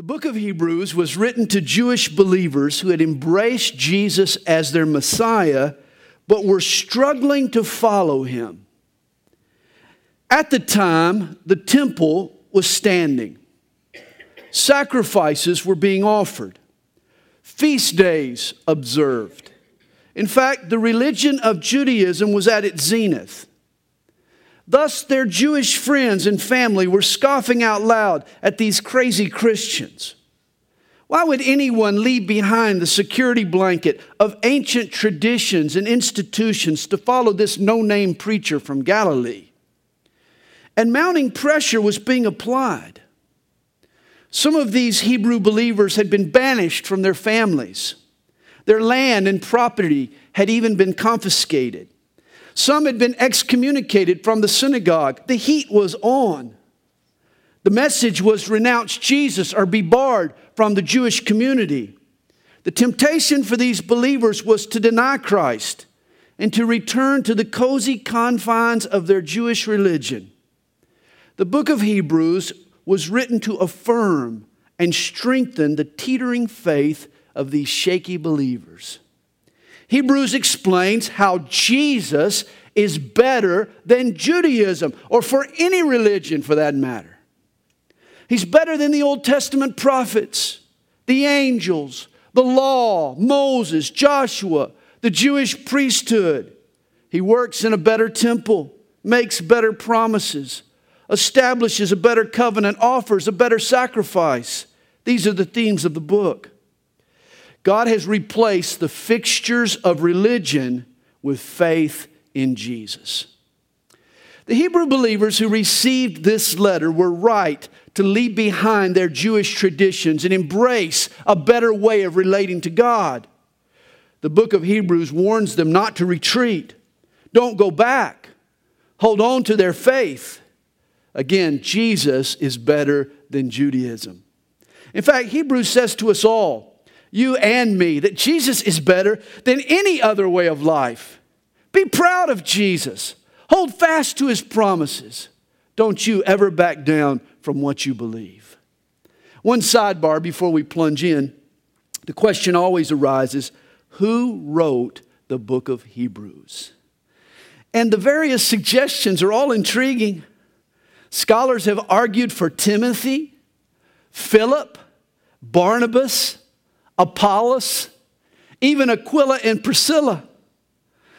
The book of Hebrews was written to Jewish believers who had embraced Jesus as their Messiah, but were struggling to follow him. At the time, the temple was standing, sacrifices were being offered, feast days observed. In fact, the religion of Judaism was at its zenith. Thus, their Jewish friends and family were scoffing out loud at these crazy Christians. Why would anyone leave behind the security blanket of ancient traditions and institutions to follow this no name preacher from Galilee? And mounting pressure was being applied. Some of these Hebrew believers had been banished from their families, their land and property had even been confiscated. Some had been excommunicated from the synagogue. The heat was on. The message was renounce Jesus or be barred from the Jewish community. The temptation for these believers was to deny Christ and to return to the cozy confines of their Jewish religion. The book of Hebrews was written to affirm and strengthen the teetering faith of these shaky believers. Hebrews explains how Jesus is better than Judaism or for any religion for that matter. He's better than the Old Testament prophets, the angels, the law, Moses, Joshua, the Jewish priesthood. He works in a better temple, makes better promises, establishes a better covenant, offers a better sacrifice. These are the themes of the book. God has replaced the fixtures of religion with faith in Jesus. The Hebrew believers who received this letter were right to leave behind their Jewish traditions and embrace a better way of relating to God. The book of Hebrews warns them not to retreat, don't go back, hold on to their faith. Again, Jesus is better than Judaism. In fact, Hebrews says to us all, you and me, that Jesus is better than any other way of life. Be proud of Jesus. Hold fast to his promises. Don't you ever back down from what you believe. One sidebar before we plunge in the question always arises who wrote the book of Hebrews? And the various suggestions are all intriguing. Scholars have argued for Timothy, Philip, Barnabas, Apollos, even Aquila and Priscilla.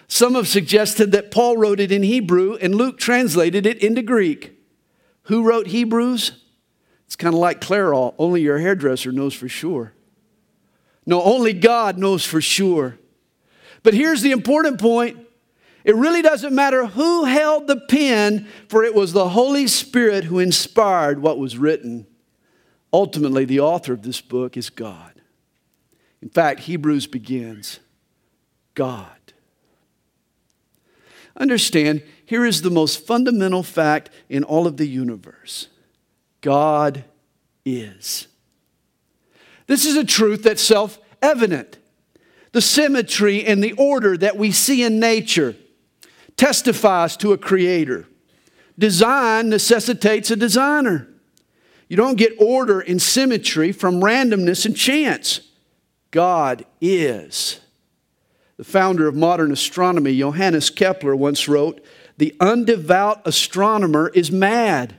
Some have suggested that Paul wrote it in Hebrew and Luke translated it into Greek. Who wrote Hebrews? It's kind of like Clairol, only your hairdresser knows for sure. No, only God knows for sure. But here's the important point it really doesn't matter who held the pen, for it was the Holy Spirit who inspired what was written. Ultimately, the author of this book is God. In fact, Hebrews begins God. Understand, here is the most fundamental fact in all of the universe God is. This is a truth that's self evident. The symmetry and the order that we see in nature testifies to a creator. Design necessitates a designer. You don't get order and symmetry from randomness and chance. God is. The founder of modern astronomy, Johannes Kepler, once wrote, The undevout astronomer is mad.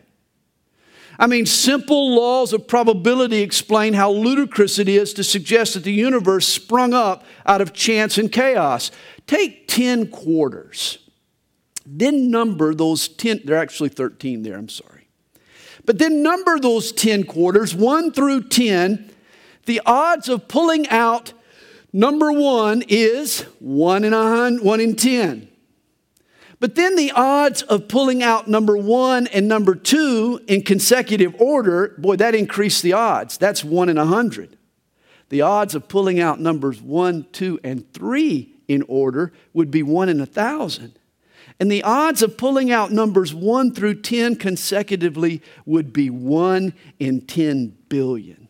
I mean, simple laws of probability explain how ludicrous it is to suggest that the universe sprung up out of chance and chaos. Take 10 quarters, then number those 10, they're actually 13 there, I'm sorry. But then number those 10 quarters, 1 through 10, the odds of pulling out number one is one in, a hundred, one in 10. But then the odds of pulling out number one and number two in consecutive order, boy, that increased the odds. That's one in a hundred. The odds of pulling out numbers one, two, and three in order would be one in a thousand. And the odds of pulling out numbers one through 10 consecutively would be one in 10 billion.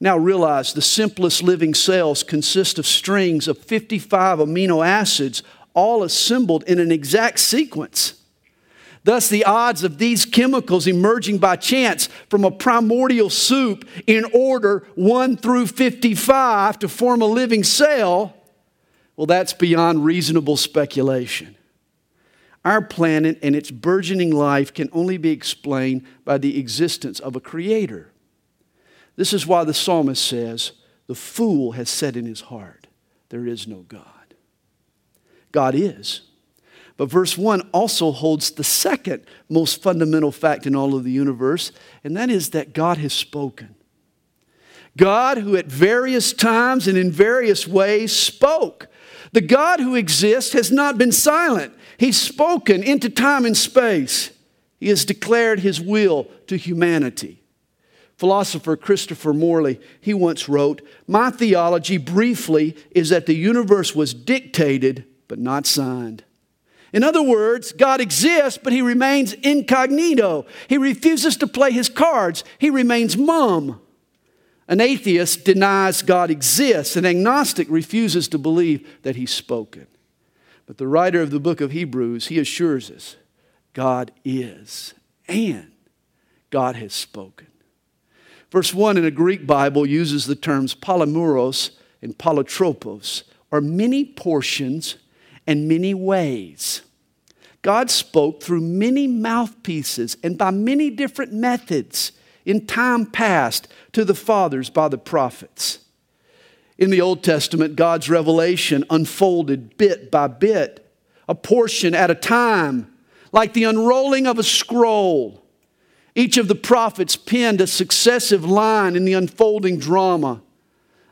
Now realize the simplest living cells consist of strings of 55 amino acids, all assembled in an exact sequence. Thus, the odds of these chemicals emerging by chance from a primordial soup in order 1 through 55 to form a living cell, well, that's beyond reasonable speculation. Our planet and its burgeoning life can only be explained by the existence of a creator. This is why the psalmist says, The fool has said in his heart, There is no God. God is. But verse 1 also holds the second most fundamental fact in all of the universe, and that is that God has spoken. God, who at various times and in various ways spoke. The God who exists has not been silent. He's spoken into time and space. He has declared his will to humanity. Philosopher Christopher Morley, he once wrote, My theology, briefly, is that the universe was dictated but not signed. In other words, God exists, but he remains incognito. He refuses to play his cards, he remains mum. An atheist denies God exists, an agnostic refuses to believe that he's spoken. But the writer of the book of Hebrews, he assures us God is, and God has spoken. Verse 1 in a Greek Bible uses the terms polymeros and polytropos, or many portions and many ways. God spoke through many mouthpieces and by many different methods in time past to the fathers by the prophets. In the Old Testament, God's revelation unfolded bit by bit, a portion at a time, like the unrolling of a scroll. Each of the prophets penned a successive line in the unfolding drama.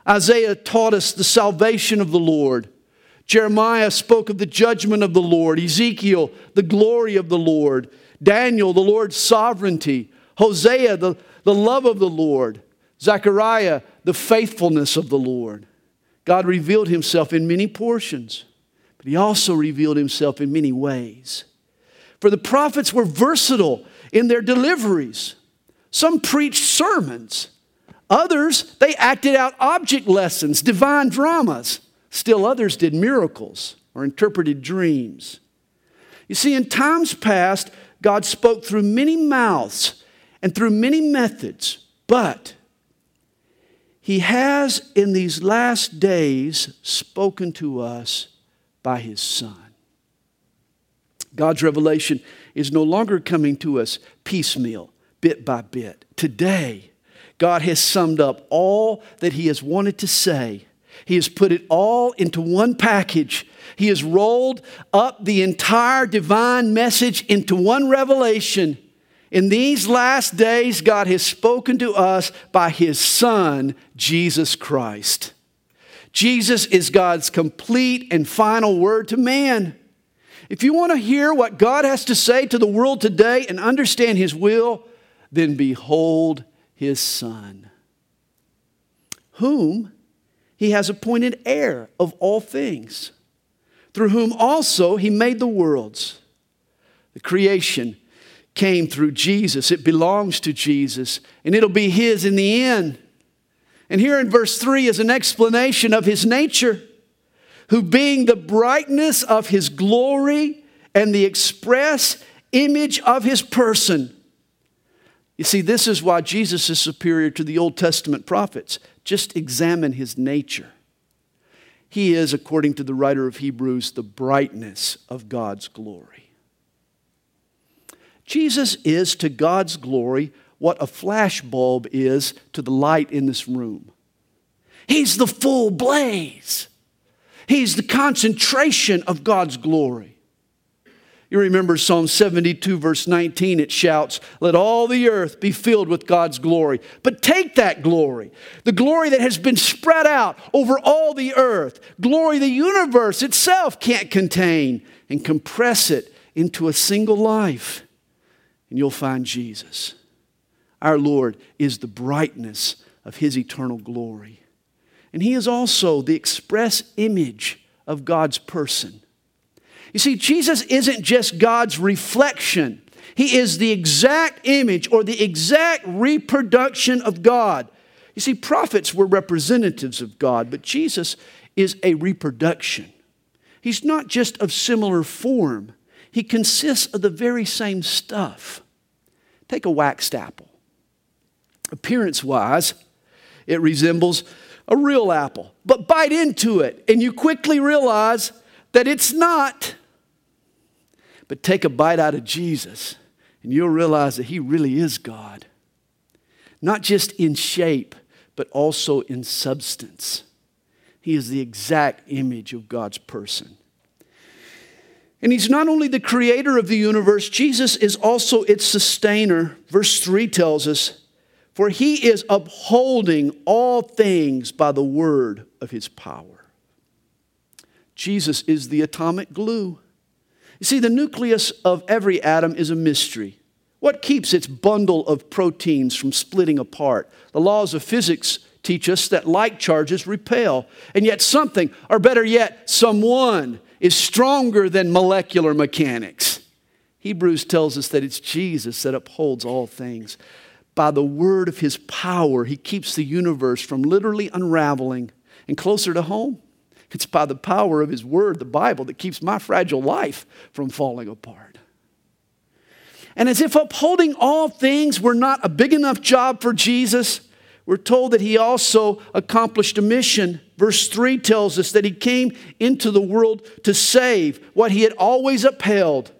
Isaiah taught us the salvation of the Lord. Jeremiah spoke of the judgment of the Lord, Ezekiel, the glory of the Lord, Daniel, the Lord's sovereignty, Hosea, the, the love of the Lord, Zechariah, the faithfulness of the Lord. God revealed himself in many portions, but he also revealed himself in many ways. For the prophets were versatile in their deliveries. Some preached sermons, others, they acted out object lessons, divine dramas. Still others did miracles or interpreted dreams. You see, in times past, God spoke through many mouths and through many methods, but He has in these last days spoken to us by His Son. God's revelation is no longer coming to us piecemeal, bit by bit. Today, God has summed up all that He has wanted to say he has put it all into one package. He has rolled up the entire divine message into one revelation. In these last days, God has spoken to us by His Son, Jesus Christ. Jesus is God's complete and final word to man. If you want to hear what God has to say to the world today and understand His will, then behold His Son, whom he has appointed heir of all things, through whom also he made the worlds. The creation came through Jesus, it belongs to Jesus, and it'll be his in the end. And here in verse 3 is an explanation of his nature, who being the brightness of his glory and the express image of his person. You see, this is why Jesus is superior to the Old Testament prophets. Just examine his nature. He is, according to the writer of Hebrews, the brightness of God's glory. Jesus is to God's glory what a flash bulb is to the light in this room. He's the full blaze. He's the concentration of God's glory. You remember Psalm 72, verse 19, it shouts, Let all the earth be filled with God's glory. But take that glory, the glory that has been spread out over all the earth, glory the universe itself can't contain, and compress it into a single life. And you'll find Jesus. Our Lord is the brightness of His eternal glory. And He is also the express image of God's person. You see, Jesus isn't just God's reflection, He is the exact image or the exact reproduction of God. You see, prophets were representatives of God, but Jesus is a reproduction. He's not just of similar form, he consists of the very same stuff. Take a waxed apple. Appearance wise, it resembles a real apple. But bite into it, and you quickly realize that it's not. But take a bite out of Jesus, and you'll realize that He really is God. Not just in shape, but also in substance. He is the exact image of God's person. And he's not only the creator of the universe, Jesus is also its sustainer. Verse 3 tells us, For he is upholding all things by the word of his power. Jesus is the atomic glue. You see, the nucleus of every atom is a mystery. What keeps its bundle of proteins from splitting apart? The laws of physics teach us that like charges repel, and yet something, or better yet, someone, is stronger than molecular mechanics. Hebrews tells us that it's Jesus that upholds all things. By the word of his power, he keeps the universe from literally unraveling. And closer to home, it's by the power of his word, the Bible, that keeps my fragile life from falling apart. And as if upholding all things were not a big enough job for Jesus, we're told that he also accomplished a mission. Verse 3 tells us that he came into the world to save what he had always upheld.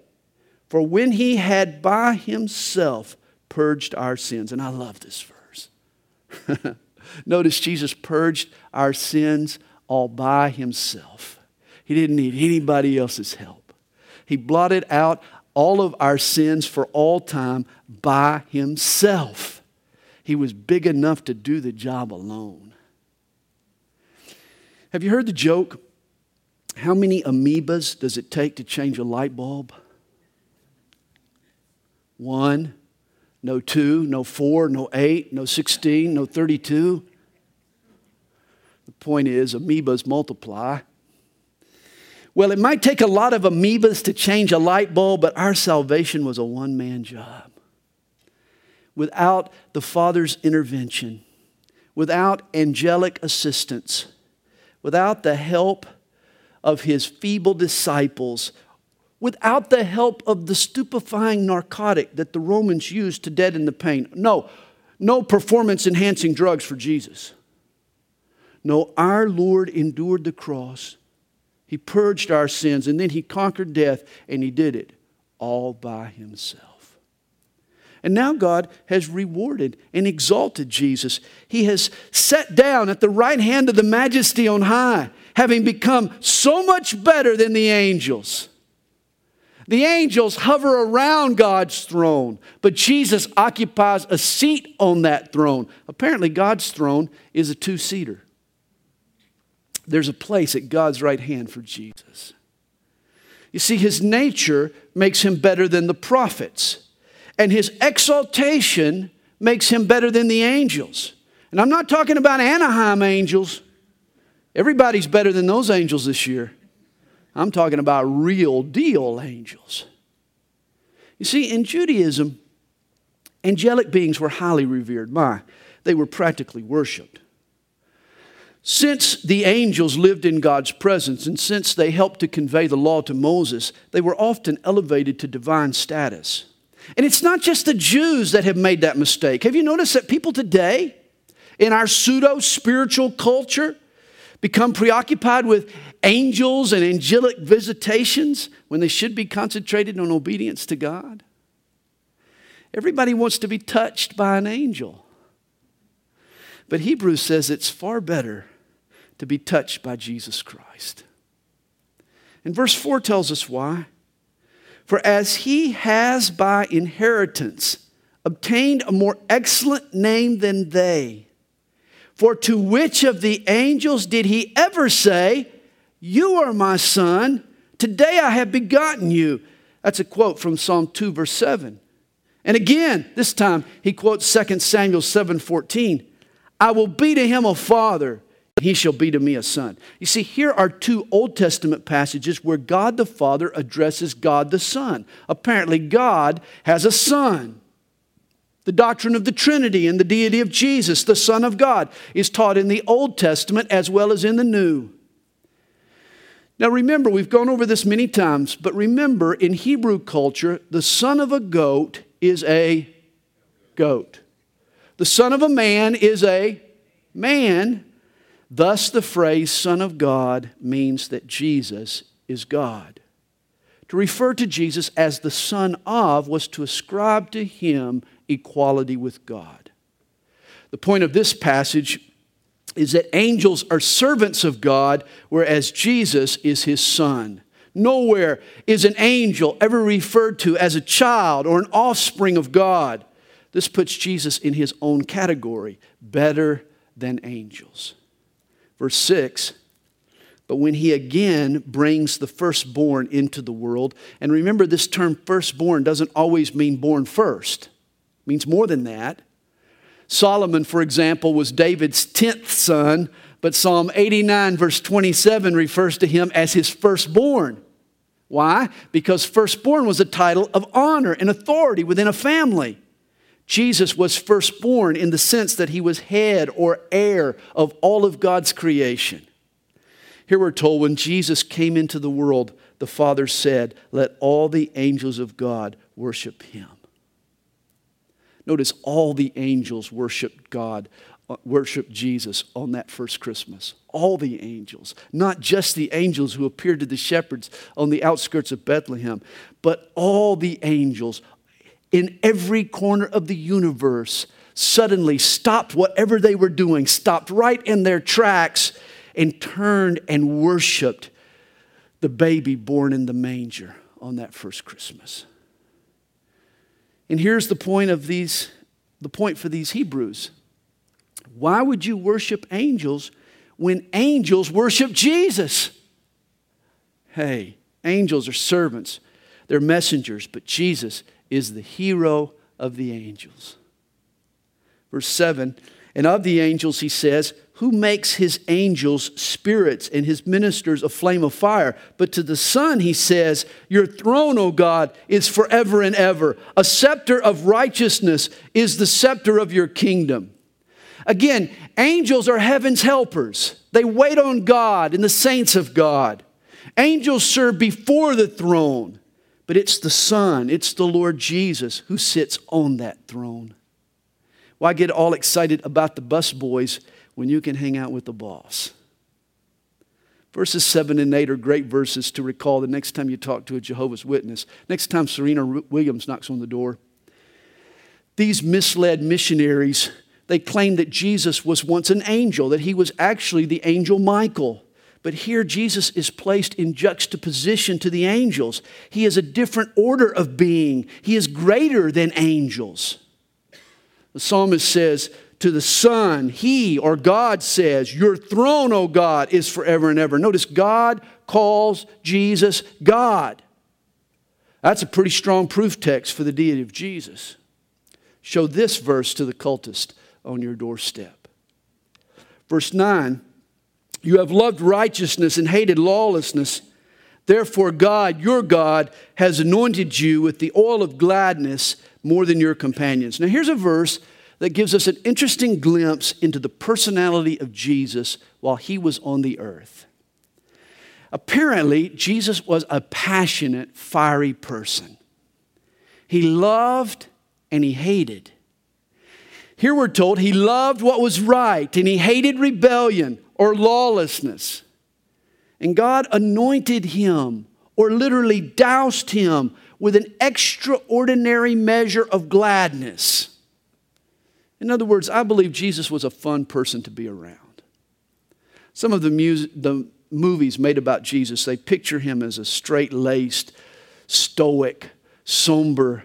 For when he had by himself purged our sins, and I love this verse. Notice Jesus purged our sins all by himself. He didn't need anybody else's help. He blotted out all of our sins for all time by himself. He was big enough to do the job alone. Have you heard the joke? How many amoebas does it take to change a light bulb? One, no two, no four, no eight, no 16, no 32. The point is, amoebas multiply. Well, it might take a lot of amoebas to change a light bulb, but our salvation was a one man job without the Father's intervention, without angelic assistance, without the help of his feeble disciples, without the help of the stupefying narcotic that the Romans used to deaden the pain. No, no performance enhancing drugs for Jesus. No, our Lord endured the cross. He purged our sins and then he conquered death and he did it all by himself. And now God has rewarded and exalted Jesus. He has sat down at the right hand of the majesty on high, having become so much better than the angels. The angels hover around God's throne, but Jesus occupies a seat on that throne. Apparently, God's throne is a two seater. There's a place at God's right hand for Jesus. You see, his nature makes him better than the prophets and his exaltation makes him better than the angels. And I'm not talking about Anaheim angels. Everybody's better than those angels this year. I'm talking about real deal angels. You see, in Judaism, angelic beings were highly revered. My, they were practically worshiped. Since the angels lived in God's presence and since they helped to convey the law to Moses, they were often elevated to divine status. And it's not just the Jews that have made that mistake. Have you noticed that people today, in our pseudo spiritual culture, become preoccupied with angels and angelic visitations when they should be concentrated on obedience to God? Everybody wants to be touched by an angel. But Hebrews says it's far better to be touched by Jesus Christ. And verse 4 tells us why. For as he has by inheritance obtained a more excellent name than they, for to which of the angels did he ever say, You are my son, today I have begotten you? That's a quote from Psalm 2, verse 7. And again, this time he quotes 2 Samuel 7 14. I will be to him a father, and he shall be to me a son. You see, here are two Old Testament passages where God the Father addresses God the Son. Apparently, God has a son. The doctrine of the Trinity and the deity of Jesus, the Son of God, is taught in the Old Testament as well as in the New. Now, remember, we've gone over this many times, but remember, in Hebrew culture, the son of a goat is a goat. The son of a man is a man. Thus, the phrase son of God means that Jesus is God. To refer to Jesus as the son of was to ascribe to him equality with God. The point of this passage is that angels are servants of God, whereas Jesus is his son. Nowhere is an angel ever referred to as a child or an offspring of God. This puts Jesus in his own category, better than angels. Verse 6 But when he again brings the firstborn into the world, and remember this term firstborn doesn't always mean born first, means more than that. Solomon, for example, was David's 10th son, but Psalm 89, verse 27, refers to him as his firstborn. Why? Because firstborn was a title of honor and authority within a family. Jesus was firstborn in the sense that he was head or heir of all of God's creation. Here we're told when Jesus came into the world, the Father said, Let all the angels of God worship him. Notice all the angels worshiped God, uh, worshiped Jesus on that first Christmas. All the angels, not just the angels who appeared to the shepherds on the outskirts of Bethlehem, but all the angels in every corner of the universe suddenly stopped whatever they were doing, stopped right in their tracks, and turned and worshiped the baby born in the manger on that first Christmas. And here's the point of these the point for these Hebrews. Why would you worship angels when angels worship Jesus? Hey, angels are servants. They're messengers, but Jesus is the hero of the angels. Verse 7 And of the angels, he says, who makes his angels spirits and his ministers a flame of fire. But to the Son, he says, Your throne, O God, is forever and ever. A scepter of righteousness is the scepter of your kingdom. Again, angels are heaven's helpers. They wait on God and the saints of God. Angels serve before the throne, but it's the Son, it's the Lord Jesus who sits on that throne. Why get all excited about the bus boys? when you can hang out with the boss. Verses 7 and 8 are great verses to recall the next time you talk to a Jehovah's Witness, next time Serena Williams knocks on the door. These misled missionaries, they claim that Jesus was once an angel, that he was actually the angel Michael. But here Jesus is placed in juxtaposition to the angels. He is a different order of being, he is greater than angels. The psalmist says, to the Son, He or God says, Your throne, O God, is forever and ever. Notice God calls Jesus God. That's a pretty strong proof text for the deity of Jesus. Show this verse to the cultist on your doorstep. Verse 9 You have loved righteousness and hated lawlessness. Therefore, God, your God, has anointed you with the oil of gladness more than your companions. Now, here's a verse that gives us an interesting glimpse into the personality of Jesus while he was on the earth. Apparently, Jesus was a passionate, fiery person. He loved and he hated. Here we're told he loved what was right and he hated rebellion or lawlessness. And God anointed him, or literally doused him, with an extraordinary measure of gladness. In other words, I believe Jesus was a fun person to be around. Some of the, the movies made about Jesus, they picture him as a straight laced, stoic, somber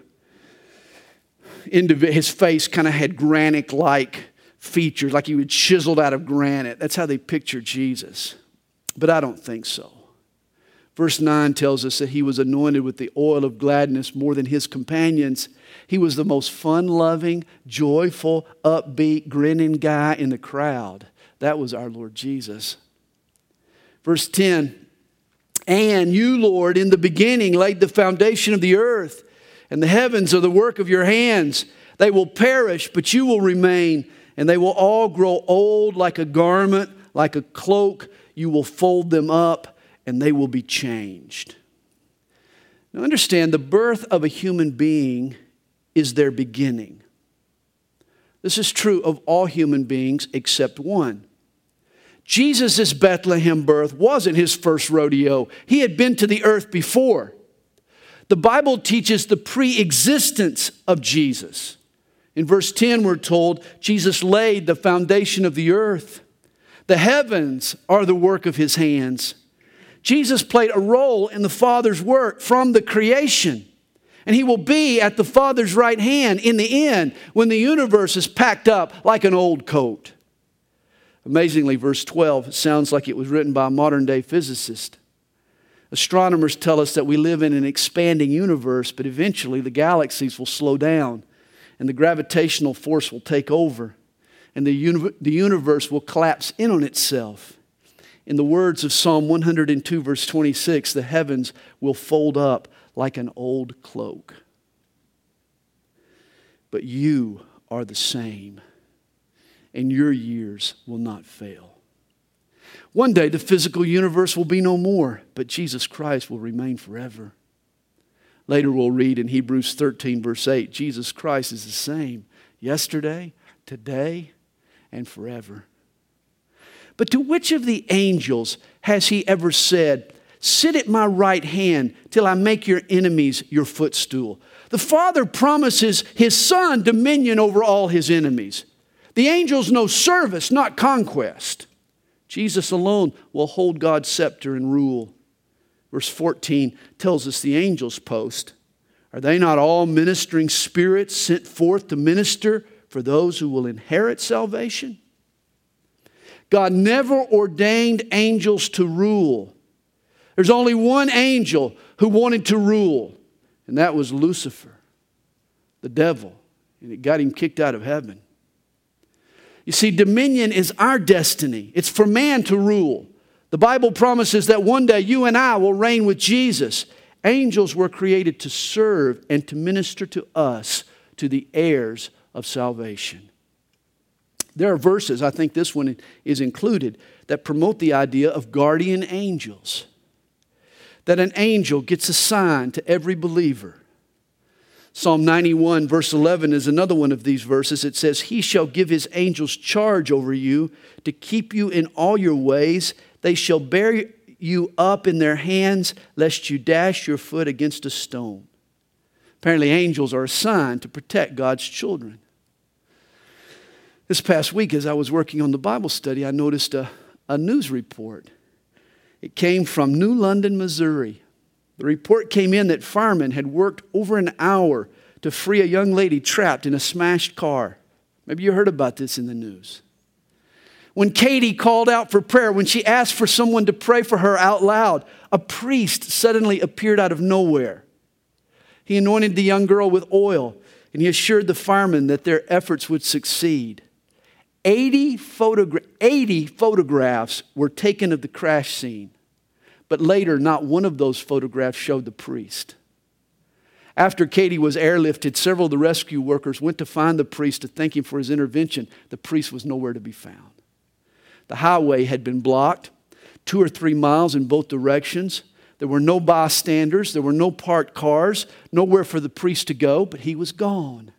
individual. His face kind of had granite like features, like he was chiseled out of granite. That's how they picture Jesus. But I don't think so. Verse 9 tells us that he was anointed with the oil of gladness more than his companions. He was the most fun loving, joyful, upbeat, grinning guy in the crowd. That was our Lord Jesus. Verse 10 And you, Lord, in the beginning laid the foundation of the earth, and the heavens are the work of your hands. They will perish, but you will remain, and they will all grow old like a garment, like a cloak. You will fold them up and they will be changed. Now, understand the birth of a human being is their beginning. This is true of all human beings except one. Jesus' Bethlehem birth wasn't his first rodeo, he had been to the earth before. The Bible teaches the pre existence of Jesus. In verse 10, we're told Jesus laid the foundation of the earth. The heavens are the work of his hands. Jesus played a role in the Father's work from the creation. And he will be at the Father's right hand in the end when the universe is packed up like an old coat. Amazingly, verse 12 sounds like it was written by a modern day physicist. Astronomers tell us that we live in an expanding universe, but eventually the galaxies will slow down and the gravitational force will take over and the, uni- the universe will collapse in on itself. In the words of Psalm 102, verse 26, the heavens will fold up like an old cloak. But you are the same, and your years will not fail. One day the physical universe will be no more, but Jesus Christ will remain forever. Later we'll read in Hebrews 13, verse 8 Jesus Christ is the same yesterday, today, and forever. But to which of the angels has he ever said, Sit at my right hand till I make your enemies your footstool? The Father promises his Son dominion over all his enemies. The angels know service, not conquest. Jesus alone will hold God's scepter and rule. Verse 14 tells us the angels' post. Are they not all ministering spirits sent forth to minister for those who will inherit salvation? God never ordained angels to rule. There's only one angel who wanted to rule, and that was Lucifer, the devil, and it got him kicked out of heaven. You see, dominion is our destiny, it's for man to rule. The Bible promises that one day you and I will reign with Jesus. Angels were created to serve and to minister to us, to the heirs of salvation. There are verses, I think this one is included, that promote the idea of guardian angels. That an angel gets assigned to every believer. Psalm 91, verse 11, is another one of these verses. It says, He shall give His angels charge over you to keep you in all your ways. They shall bear you up in their hands, lest you dash your foot against a stone. Apparently, angels are assigned to protect God's children. This past week, as I was working on the Bible study, I noticed a, a news report. It came from New London, Missouri. The report came in that firemen had worked over an hour to free a young lady trapped in a smashed car. Maybe you heard about this in the news. When Katie called out for prayer, when she asked for someone to pray for her out loud, a priest suddenly appeared out of nowhere. He anointed the young girl with oil and he assured the firemen that their efforts would succeed. 80, photogra- 80 photographs were taken of the crash scene, but later, not one of those photographs showed the priest. After Katie was airlifted, several of the rescue workers went to find the priest to thank him for his intervention. The priest was nowhere to be found. The highway had been blocked, two or three miles in both directions. There were no bystanders, there were no parked cars, nowhere for the priest to go, but he was gone.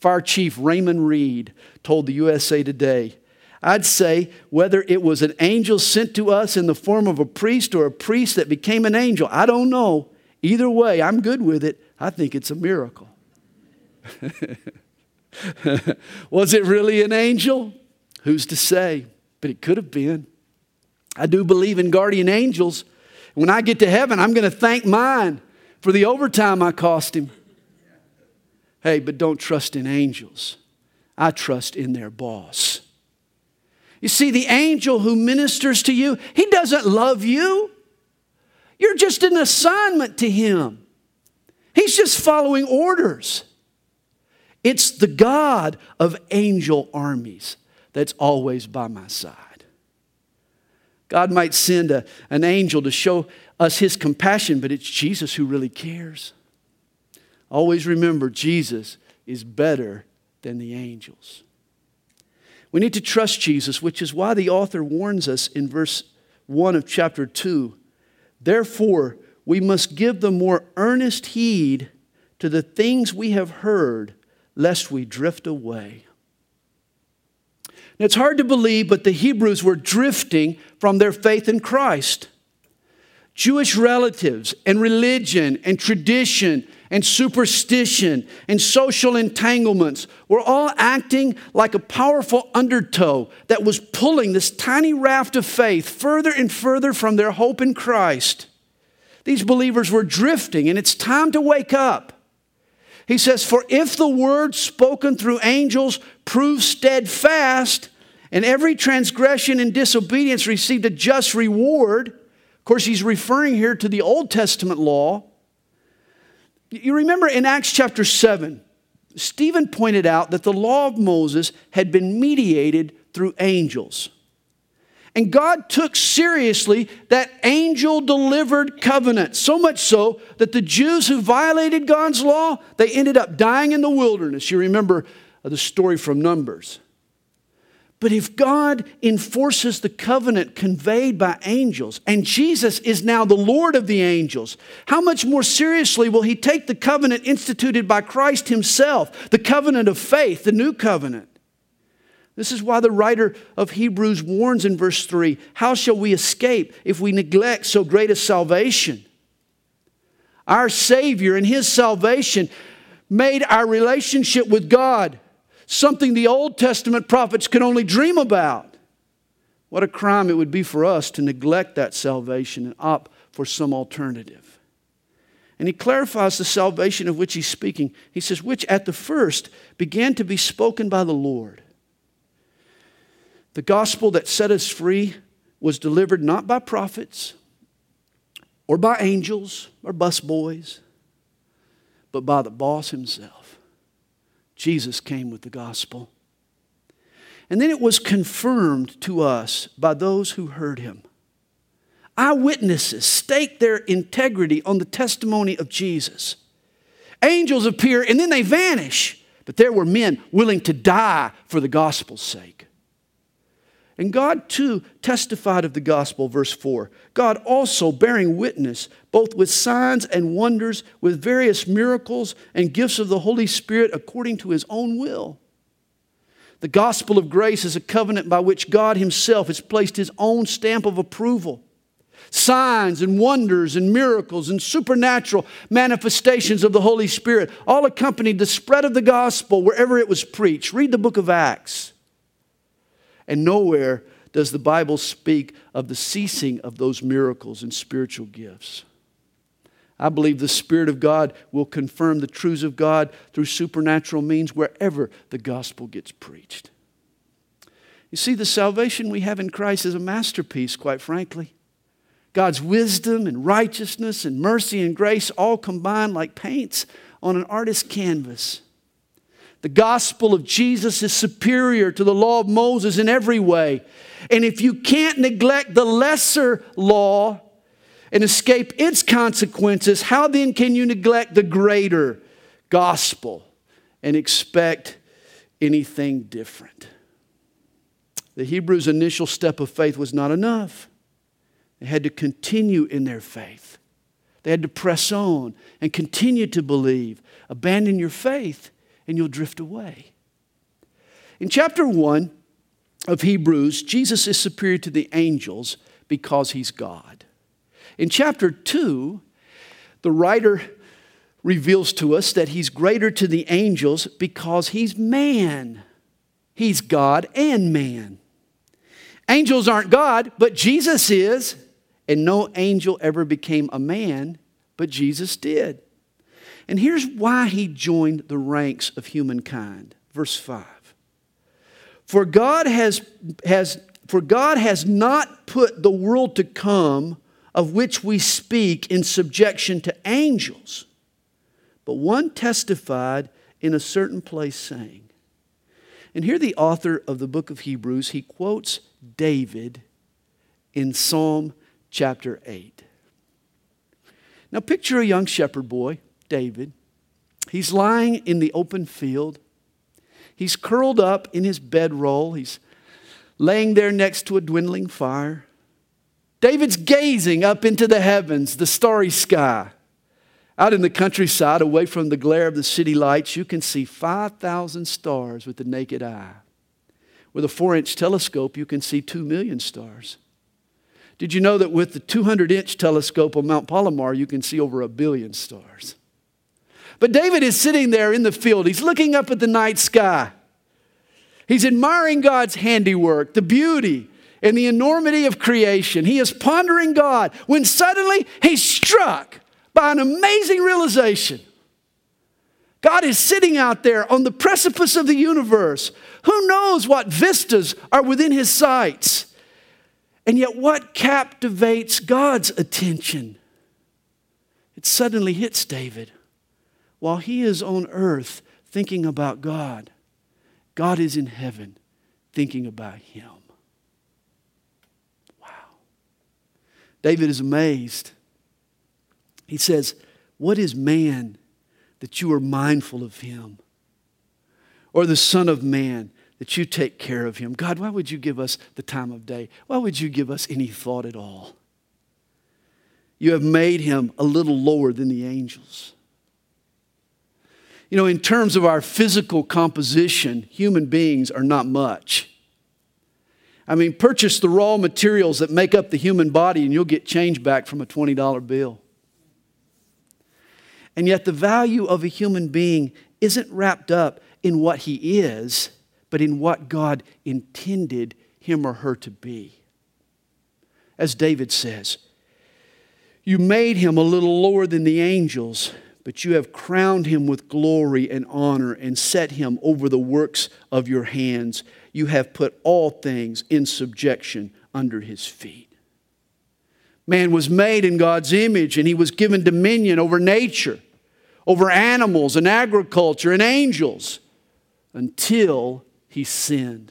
Fire Chief Raymond Reed told the USA Today I'd say whether it was an angel sent to us in the form of a priest or a priest that became an angel, I don't know. Either way, I'm good with it. I think it's a miracle. was it really an angel? Who's to say? But it could have been. I do believe in guardian angels. When I get to heaven, I'm going to thank mine for the overtime I cost him. Hey, but don't trust in angels. I trust in their boss. You see, the angel who ministers to you, he doesn't love you. You're just an assignment to him. He's just following orders. It's the God of angel armies that's always by my side. God might send a, an angel to show us his compassion, but it's Jesus who really cares. Always remember, Jesus is better than the angels. We need to trust Jesus, which is why the author warns us in verse 1 of chapter 2. Therefore, we must give the more earnest heed to the things we have heard, lest we drift away. Now, it's hard to believe, but the Hebrews were drifting from their faith in Christ. Jewish relatives and religion and tradition and superstition and social entanglements were all acting like a powerful undertow that was pulling this tiny raft of faith further and further from their hope in Christ. These believers were drifting, and it's time to wake up. He says, For if the word spoken through angels proves steadfast, and every transgression and disobedience received a just reward, of course, he's referring here to the Old Testament law you remember in Acts chapter 7, Stephen pointed out that the law of Moses had been mediated through angels. And God took seriously that angel delivered covenant, so much so that the Jews who violated God's law, they ended up dying in the wilderness. You remember uh, the story from Numbers. But if God enforces the covenant conveyed by angels, and Jesus is now the Lord of the angels, how much more seriously will He take the covenant instituted by Christ Himself, the covenant of faith, the new covenant? This is why the writer of Hebrews warns in verse 3 How shall we escape if we neglect so great a salvation? Our Savior and His salvation made our relationship with God something the Old Testament prophets could only dream about. What a crime it would be for us to neglect that salvation and opt for some alternative. And he clarifies the salvation of which he's speaking. He says, which at the first began to be spoken by the Lord. The gospel that set us free was delivered not by prophets or by angels or busboys, but by the boss himself. Jesus came with the gospel. And then it was confirmed to us by those who heard him. Eyewitnesses stake their integrity on the testimony of Jesus. Angels appear and then they vanish, but there were men willing to die for the gospel's sake. And God too testified of the gospel, verse 4. God also bearing witness, both with signs and wonders, with various miracles and gifts of the Holy Spirit according to his own will. The gospel of grace is a covenant by which God himself has placed his own stamp of approval. Signs and wonders and miracles and supernatural manifestations of the Holy Spirit all accompanied the spread of the gospel wherever it was preached. Read the book of Acts. And nowhere does the Bible speak of the ceasing of those miracles and spiritual gifts. I believe the Spirit of God will confirm the truths of God through supernatural means wherever the gospel gets preached. You see, the salvation we have in Christ is a masterpiece, quite frankly. God's wisdom and righteousness and mercy and grace all combined like paints on an artist's canvas. The gospel of Jesus is superior to the law of Moses in every way. And if you can't neglect the lesser law and escape its consequences, how then can you neglect the greater gospel and expect anything different? The Hebrews' initial step of faith was not enough. They had to continue in their faith. They had to press on and continue to believe. Abandon your faith and you'll drift away. In chapter 1 of Hebrews, Jesus is superior to the angels because he's God. In chapter 2, the writer reveals to us that he's greater to the angels because he's man. He's God and man. Angels aren't God, but Jesus is. And no angel ever became a man, but Jesus did. And here's why he joined the ranks of humankind. Verse 5. For God has, has, for God has not put the world to come of which we speak in subjection to angels, but one testified in a certain place saying, and here the author of the book of Hebrews, he quotes David in Psalm chapter 8. Now picture a young shepherd boy David. He's lying in the open field. He's curled up in his bedroll. He's laying there next to a dwindling fire. David's gazing up into the heavens, the starry sky. Out in the countryside, away from the glare of the city lights, you can see 5,000 stars with the naked eye. With a four inch telescope, you can see 2 million stars. Did you know that with the 200 inch telescope on Mount Palomar, you can see over a billion stars? But David is sitting there in the field. He's looking up at the night sky. He's admiring God's handiwork, the beauty and the enormity of creation. He is pondering God when suddenly he's struck by an amazing realization. God is sitting out there on the precipice of the universe. Who knows what vistas are within his sights? And yet, what captivates God's attention? It suddenly hits David. While he is on earth thinking about God, God is in heaven thinking about him. Wow. David is amazed. He says, What is man that you are mindful of him? Or the Son of Man that you take care of him? God, why would you give us the time of day? Why would you give us any thought at all? You have made him a little lower than the angels. You know, in terms of our physical composition, human beings are not much. I mean, purchase the raw materials that make up the human body and you'll get change back from a $20 bill. And yet, the value of a human being isn't wrapped up in what he is, but in what God intended him or her to be. As David says, You made him a little lower than the angels but you have crowned him with glory and honor and set him over the works of your hands. You have put all things in subjection under his feet. Man was made in God's image and he was given dominion over nature, over animals and agriculture and angels until he sinned.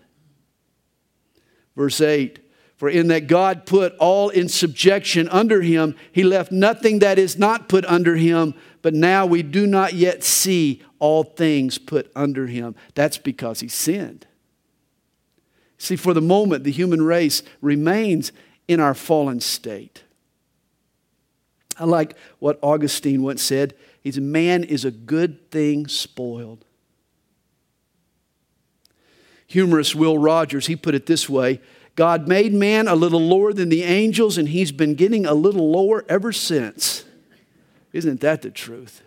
Verse 8 For in that God put all in subjection under him, he left nothing that is not put under him but now we do not yet see all things put under him. That's because he sinned. See, for the moment, the human race remains in our fallen state. I like what Augustine once said. He said, Man is a good thing spoiled. Humorist Will Rogers, he put it this way God made man a little lower than the angels, and he's been getting a little lower ever since. Isn't that the truth?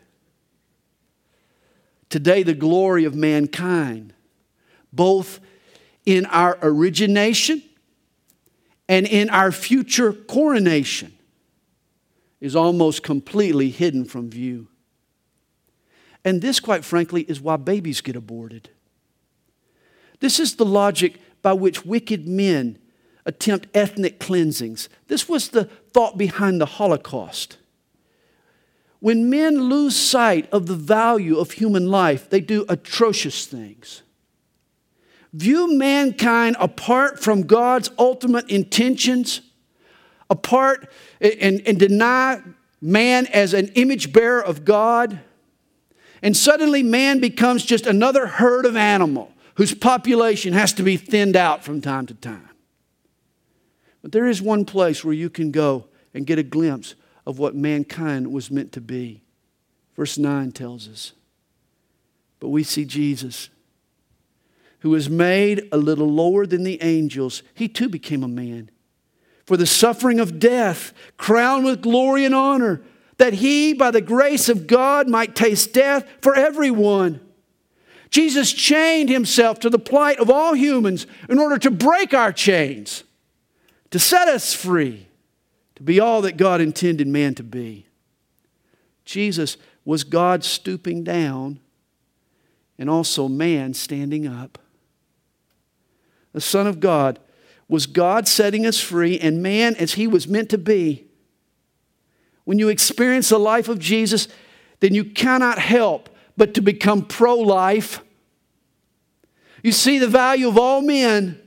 Today, the glory of mankind, both in our origination and in our future coronation, is almost completely hidden from view. And this, quite frankly, is why babies get aborted. This is the logic by which wicked men attempt ethnic cleansings. This was the thought behind the Holocaust. When men lose sight of the value of human life, they do atrocious things. View mankind apart from God's ultimate intentions, apart and, and deny man as an image bearer of God. And suddenly man becomes just another herd of animal whose population has to be thinned out from time to time. But there is one place where you can go and get a glimpse of what mankind was meant to be. Verse 9 tells us. But we see Jesus, who was made a little lower than the angels. He too became a man. For the suffering of death, crowned with glory and honor, that he, by the grace of God, might taste death for everyone. Jesus chained himself to the plight of all humans in order to break our chains, to set us free to be all that God intended man to be. Jesus was God stooping down and also man standing up. The Son of God was God setting us free and man as he was meant to be. When you experience the life of Jesus, then you cannot help but to become pro life. You see the value of all men.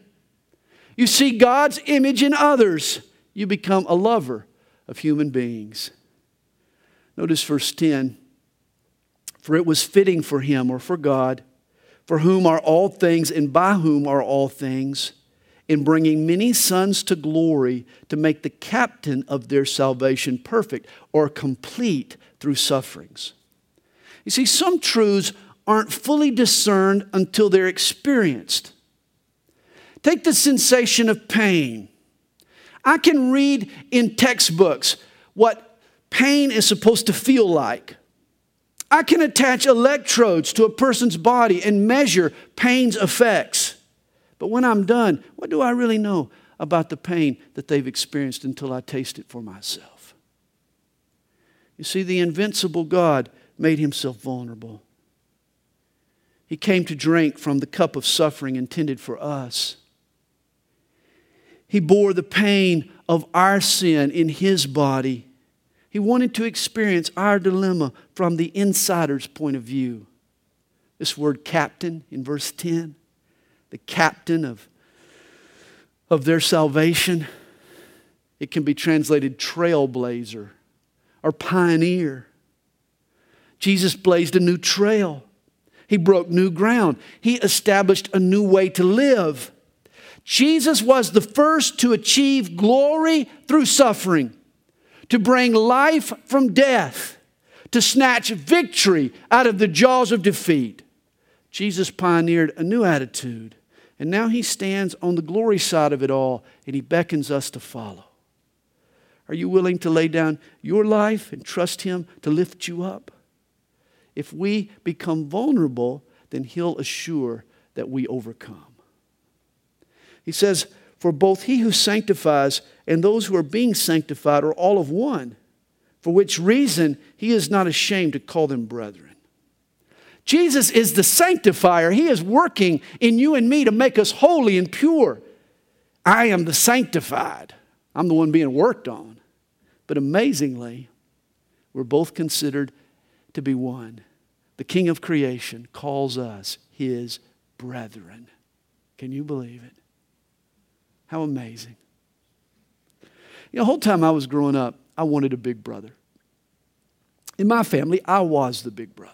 You see God's image in others you become a lover of human beings. Notice verse 10 For it was fitting for him or for God, for whom are all things and by whom are all things, in bringing many sons to glory to make the captain of their salvation perfect or complete through sufferings. You see, some truths aren't fully discerned until they're experienced. Take the sensation of pain. I can read in textbooks what pain is supposed to feel like. I can attach electrodes to a person's body and measure pain's effects. But when I'm done, what do I really know about the pain that they've experienced until I taste it for myself? You see, the invincible God made himself vulnerable. He came to drink from the cup of suffering intended for us. He bore the pain of our sin in his body. He wanted to experience our dilemma from the insider's point of view. This word captain in verse 10, the captain of, of their salvation, it can be translated trailblazer or pioneer. Jesus blazed a new trail. He broke new ground. He established a new way to live. Jesus was the first to achieve glory through suffering, to bring life from death, to snatch victory out of the jaws of defeat. Jesus pioneered a new attitude, and now he stands on the glory side of it all, and he beckons us to follow. Are you willing to lay down your life and trust him to lift you up? If we become vulnerable, then he'll assure that we overcome. He says, For both he who sanctifies and those who are being sanctified are all of one, for which reason he is not ashamed to call them brethren. Jesus is the sanctifier. He is working in you and me to make us holy and pure. I am the sanctified. I'm the one being worked on. But amazingly, we're both considered to be one. The King of creation calls us his brethren. Can you believe it? How amazing. You know, the whole time I was growing up, I wanted a big brother. In my family, I was the big brother.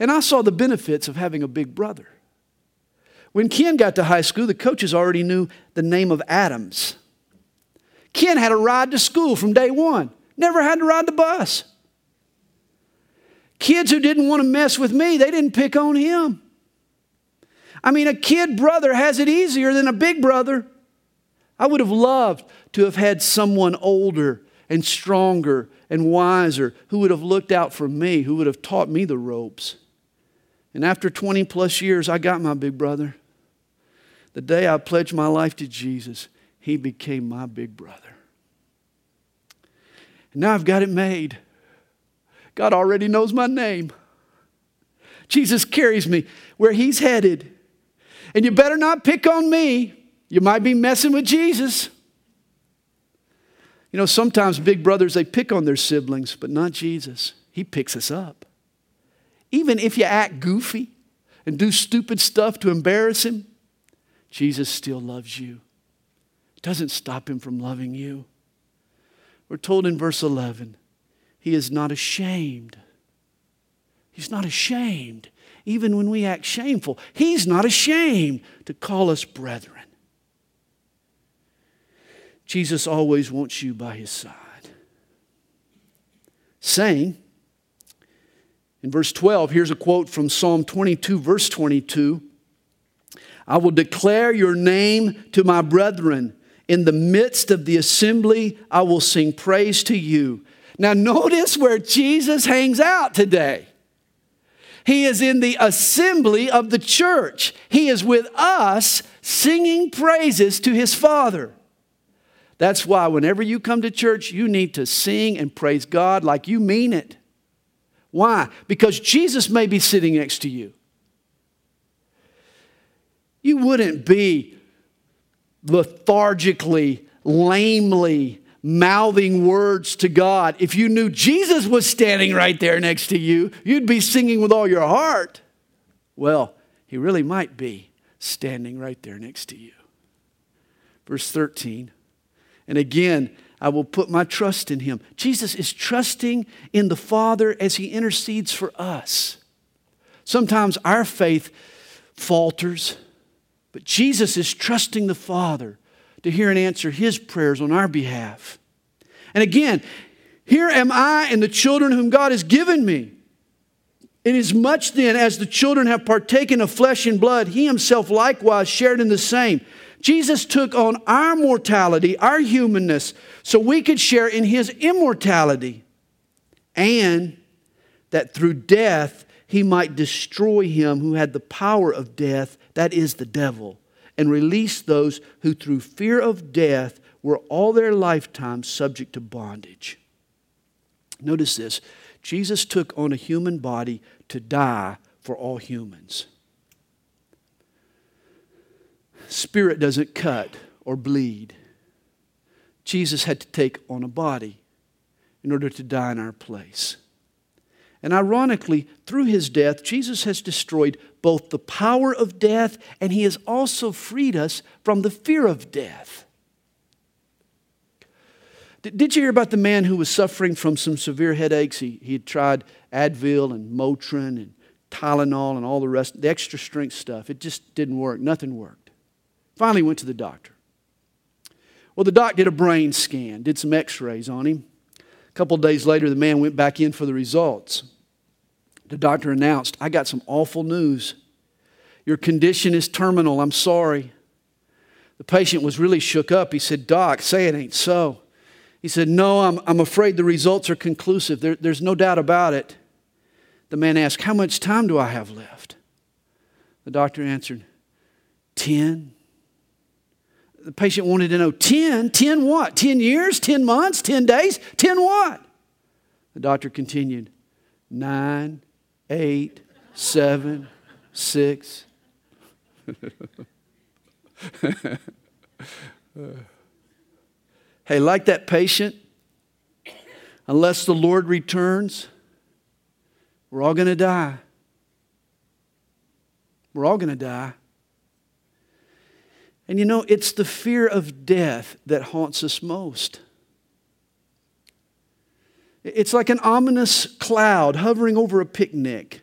And I saw the benefits of having a big brother. When Ken got to high school, the coaches already knew the name of Adams. Ken had a ride to school from day one, never had to ride the bus. Kids who didn't want to mess with me, they didn't pick on him. I mean, a kid brother has it easier than a big brother. I would have loved to have had someone older and stronger and wiser who would have looked out for me, who would have taught me the ropes. And after 20 plus years, I got my big brother. The day I pledged my life to Jesus, he became my big brother. And now I've got it made. God already knows my name. Jesus carries me where he's headed. And you better not pick on me. You might be messing with Jesus. You know, sometimes big brothers, they pick on their siblings, but not Jesus. He picks us up. Even if you act goofy and do stupid stuff to embarrass him, Jesus still loves you. It Doesn't stop him from loving you. We're told in verse 11, he is not ashamed. He's not ashamed even when we act shameful. He's not ashamed to call us brethren. Jesus always wants you by his side. Saying, in verse 12, here's a quote from Psalm 22, verse 22 I will declare your name to my brethren. In the midst of the assembly, I will sing praise to you. Now, notice where Jesus hangs out today. He is in the assembly of the church. He is with us singing praises to his Father. That's why whenever you come to church, you need to sing and praise God like you mean it. Why? Because Jesus may be sitting next to you. You wouldn't be lethargically, lamely mouthing words to God. If you knew Jesus was standing right there next to you, you'd be singing with all your heart. Well, he really might be standing right there next to you. Verse 13, and again, I will put my trust in him. Jesus is trusting in the Father as he intercedes for us. Sometimes our faith falters. But Jesus is trusting the Father to hear and answer his prayers on our behalf. And again, here am I and the children whom God has given me. Inasmuch then as the children have partaken of flesh and blood, he himself likewise shared in the same. Jesus took on our mortality, our humanness, so we could share in his immortality, and that through death he might destroy him who had the power of death, that is the devil, and release those who through fear of death were all their lifetime subject to bondage. Notice this Jesus took on a human body to die for all humans. Spirit doesn't cut or bleed. Jesus had to take on a body in order to die in our place. And ironically, through his death, Jesus has destroyed both the power of death and he has also freed us from the fear of death. Did you hear about the man who was suffering from some severe headaches? He, he had tried Advil and Motrin and Tylenol and all the rest, the extra strength stuff. It just didn't work. Nothing worked. Finally went to the doctor. Well, the doc did a brain scan, did some x rays on him. A couple days later, the man went back in for the results. The doctor announced, I got some awful news. Your condition is terminal. I'm sorry. The patient was really shook up. He said, Doc, say it ain't so. He said, No, I'm, I'm afraid the results are conclusive. There, there's no doubt about it. The man asked, How much time do I have left? The doctor answered, 10. The patient wanted to know 10? 10 what? 10 years? 10 months? 10 days? 10 what? The doctor continued, 9, 8, 7, 6. Hey, like that patient, unless the Lord returns, we're all going to die. We're all going to die. And you know, it's the fear of death that haunts us most. It's like an ominous cloud hovering over a picnic.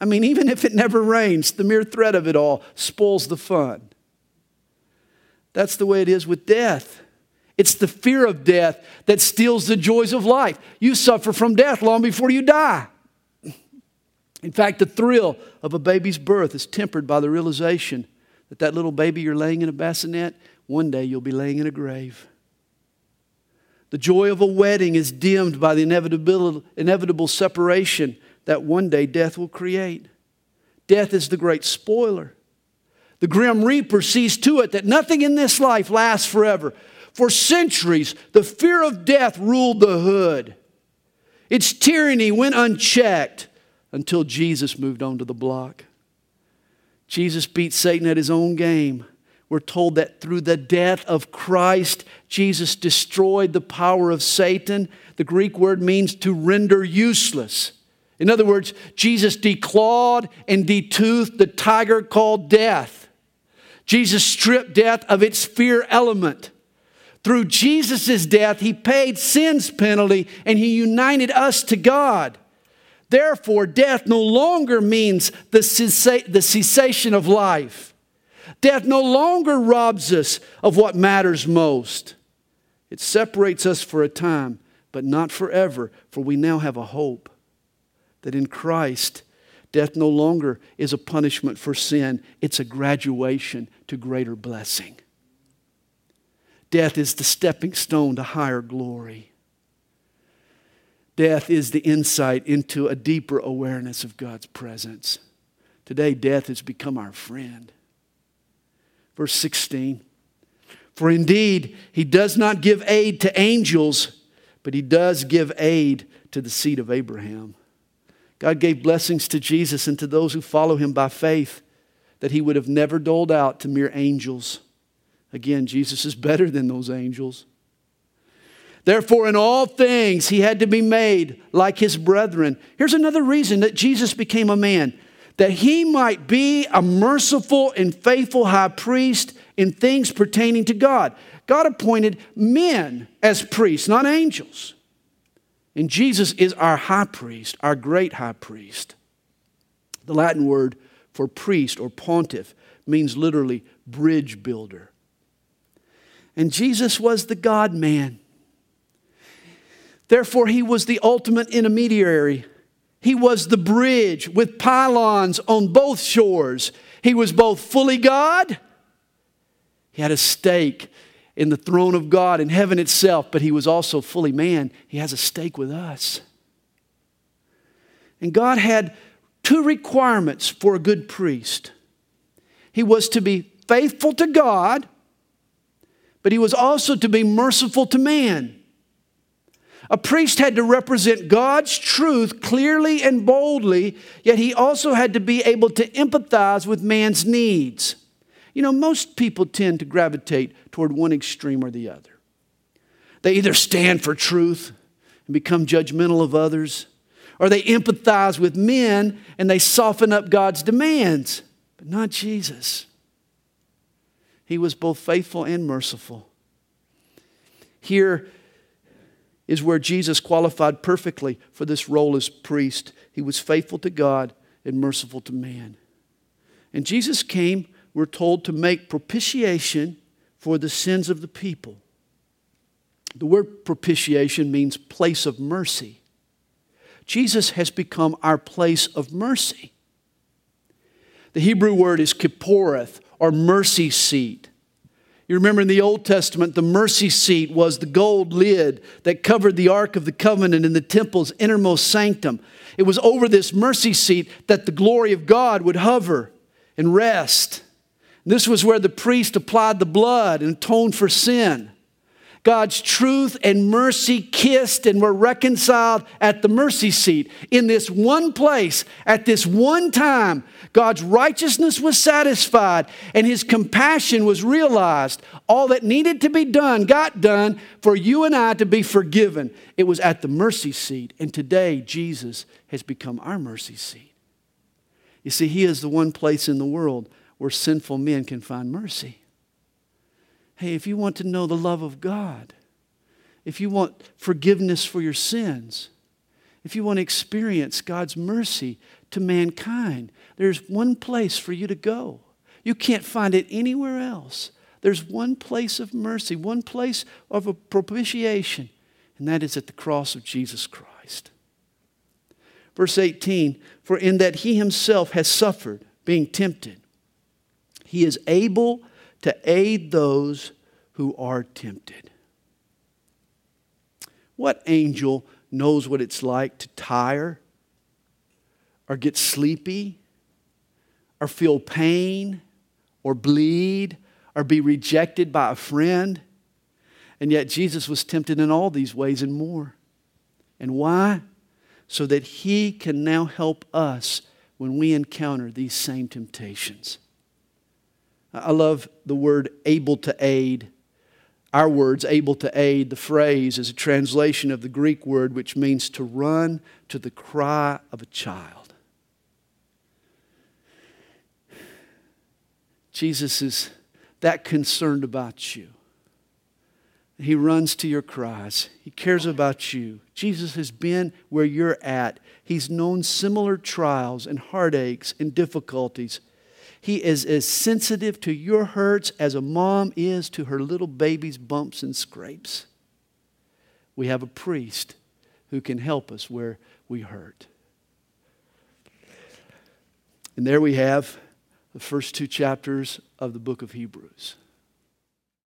I mean, even if it never rains, the mere threat of it all spoils the fun. That's the way it is with death. It's the fear of death that steals the joys of life. You suffer from death long before you die. In fact, the thrill of a baby's birth is tempered by the realization that that little baby you're laying in a bassinet, one day you'll be laying in a grave. The joy of a wedding is dimmed by the inevitable, separation that one day death will create. Death is the great spoiler. The grim reaper sees to it that nothing in this life lasts forever. For centuries, the fear of death ruled the hood. Its tyranny went unchecked until Jesus moved onto the block. Jesus beat Satan at his own game. We're told that through the death of Christ, Jesus destroyed the power of Satan. The Greek word means to render useless. In other words, Jesus declawed and detoothed the tiger called death. Jesus stripped death of its fear element. Through Jesus' death, he paid sin's penalty and he united us to God. Therefore, death no longer means the, the cessation of life. Death no longer robs us of what matters most. It separates us for a time, but not forever, for we now have a hope that in Christ, death no longer is a punishment for sin, it's a graduation to greater blessing. Death is the stepping stone to higher glory. Death is the insight into a deeper awareness of God's presence. Today, death has become our friend. Verse 16 For indeed, he does not give aid to angels, but he does give aid to the seed of Abraham. God gave blessings to Jesus and to those who follow him by faith that he would have never doled out to mere angels. Again, Jesus is better than those angels. Therefore, in all things, he had to be made like his brethren. Here's another reason that Jesus became a man that he might be a merciful and faithful high priest in things pertaining to God. God appointed men as priests, not angels. And Jesus is our high priest, our great high priest. The Latin word for priest or pontiff means literally bridge builder. And Jesus was the God man. Therefore, he was the ultimate intermediary. He was the bridge with pylons on both shores. He was both fully God, he had a stake in the throne of God in heaven itself, but he was also fully man. He has a stake with us. And God had two requirements for a good priest he was to be faithful to God, but he was also to be merciful to man. A priest had to represent God's truth clearly and boldly, yet he also had to be able to empathize with man's needs. You know, most people tend to gravitate toward one extreme or the other. They either stand for truth and become judgmental of others, or they empathize with men and they soften up God's demands, but not Jesus. He was both faithful and merciful. Here is where Jesus qualified perfectly for this role as priest. He was faithful to God and merciful to man. And Jesus came we're told to make propitiation for the sins of the people. The word propitiation means place of mercy. Jesus has become our place of mercy. The Hebrew word is kipporeth, or mercy seat. You remember in the Old Testament, the mercy seat was the gold lid that covered the Ark of the Covenant in the temple's innermost sanctum. It was over this mercy seat that the glory of God would hover and rest. This was where the priest applied the blood and atoned for sin. God's truth and mercy kissed and were reconciled at the mercy seat. In this one place, at this one time, God's righteousness was satisfied and his compassion was realized. All that needed to be done got done for you and I to be forgiven. It was at the mercy seat. And today, Jesus has become our mercy seat. You see, he is the one place in the world where sinful men can find mercy. Hey, if you want to know the love of God, if you want forgiveness for your sins, if you want to experience God's mercy to mankind, there's one place for you to go. You can't find it anywhere else. There's one place of mercy, one place of a propitiation, and that is at the cross of Jesus Christ. Verse 18 For in that he himself has suffered, being tempted, he is able to aid those who are tempted. What angel knows what it's like to tire or get sleepy or feel pain or bleed or be rejected by a friend? And yet Jesus was tempted in all these ways and more. And why? So that he can now help us when we encounter these same temptations. I love the word able to aid. Our words, able to aid, the phrase is a translation of the Greek word which means to run to the cry of a child. Jesus is that concerned about you. He runs to your cries. He cares about you. Jesus has been where you're at. He's known similar trials and heartaches and difficulties. He is as sensitive to your hurts as a mom is to her little baby's bumps and scrapes. We have a priest who can help us where we hurt. And there we have the first two chapters of the book of Hebrews.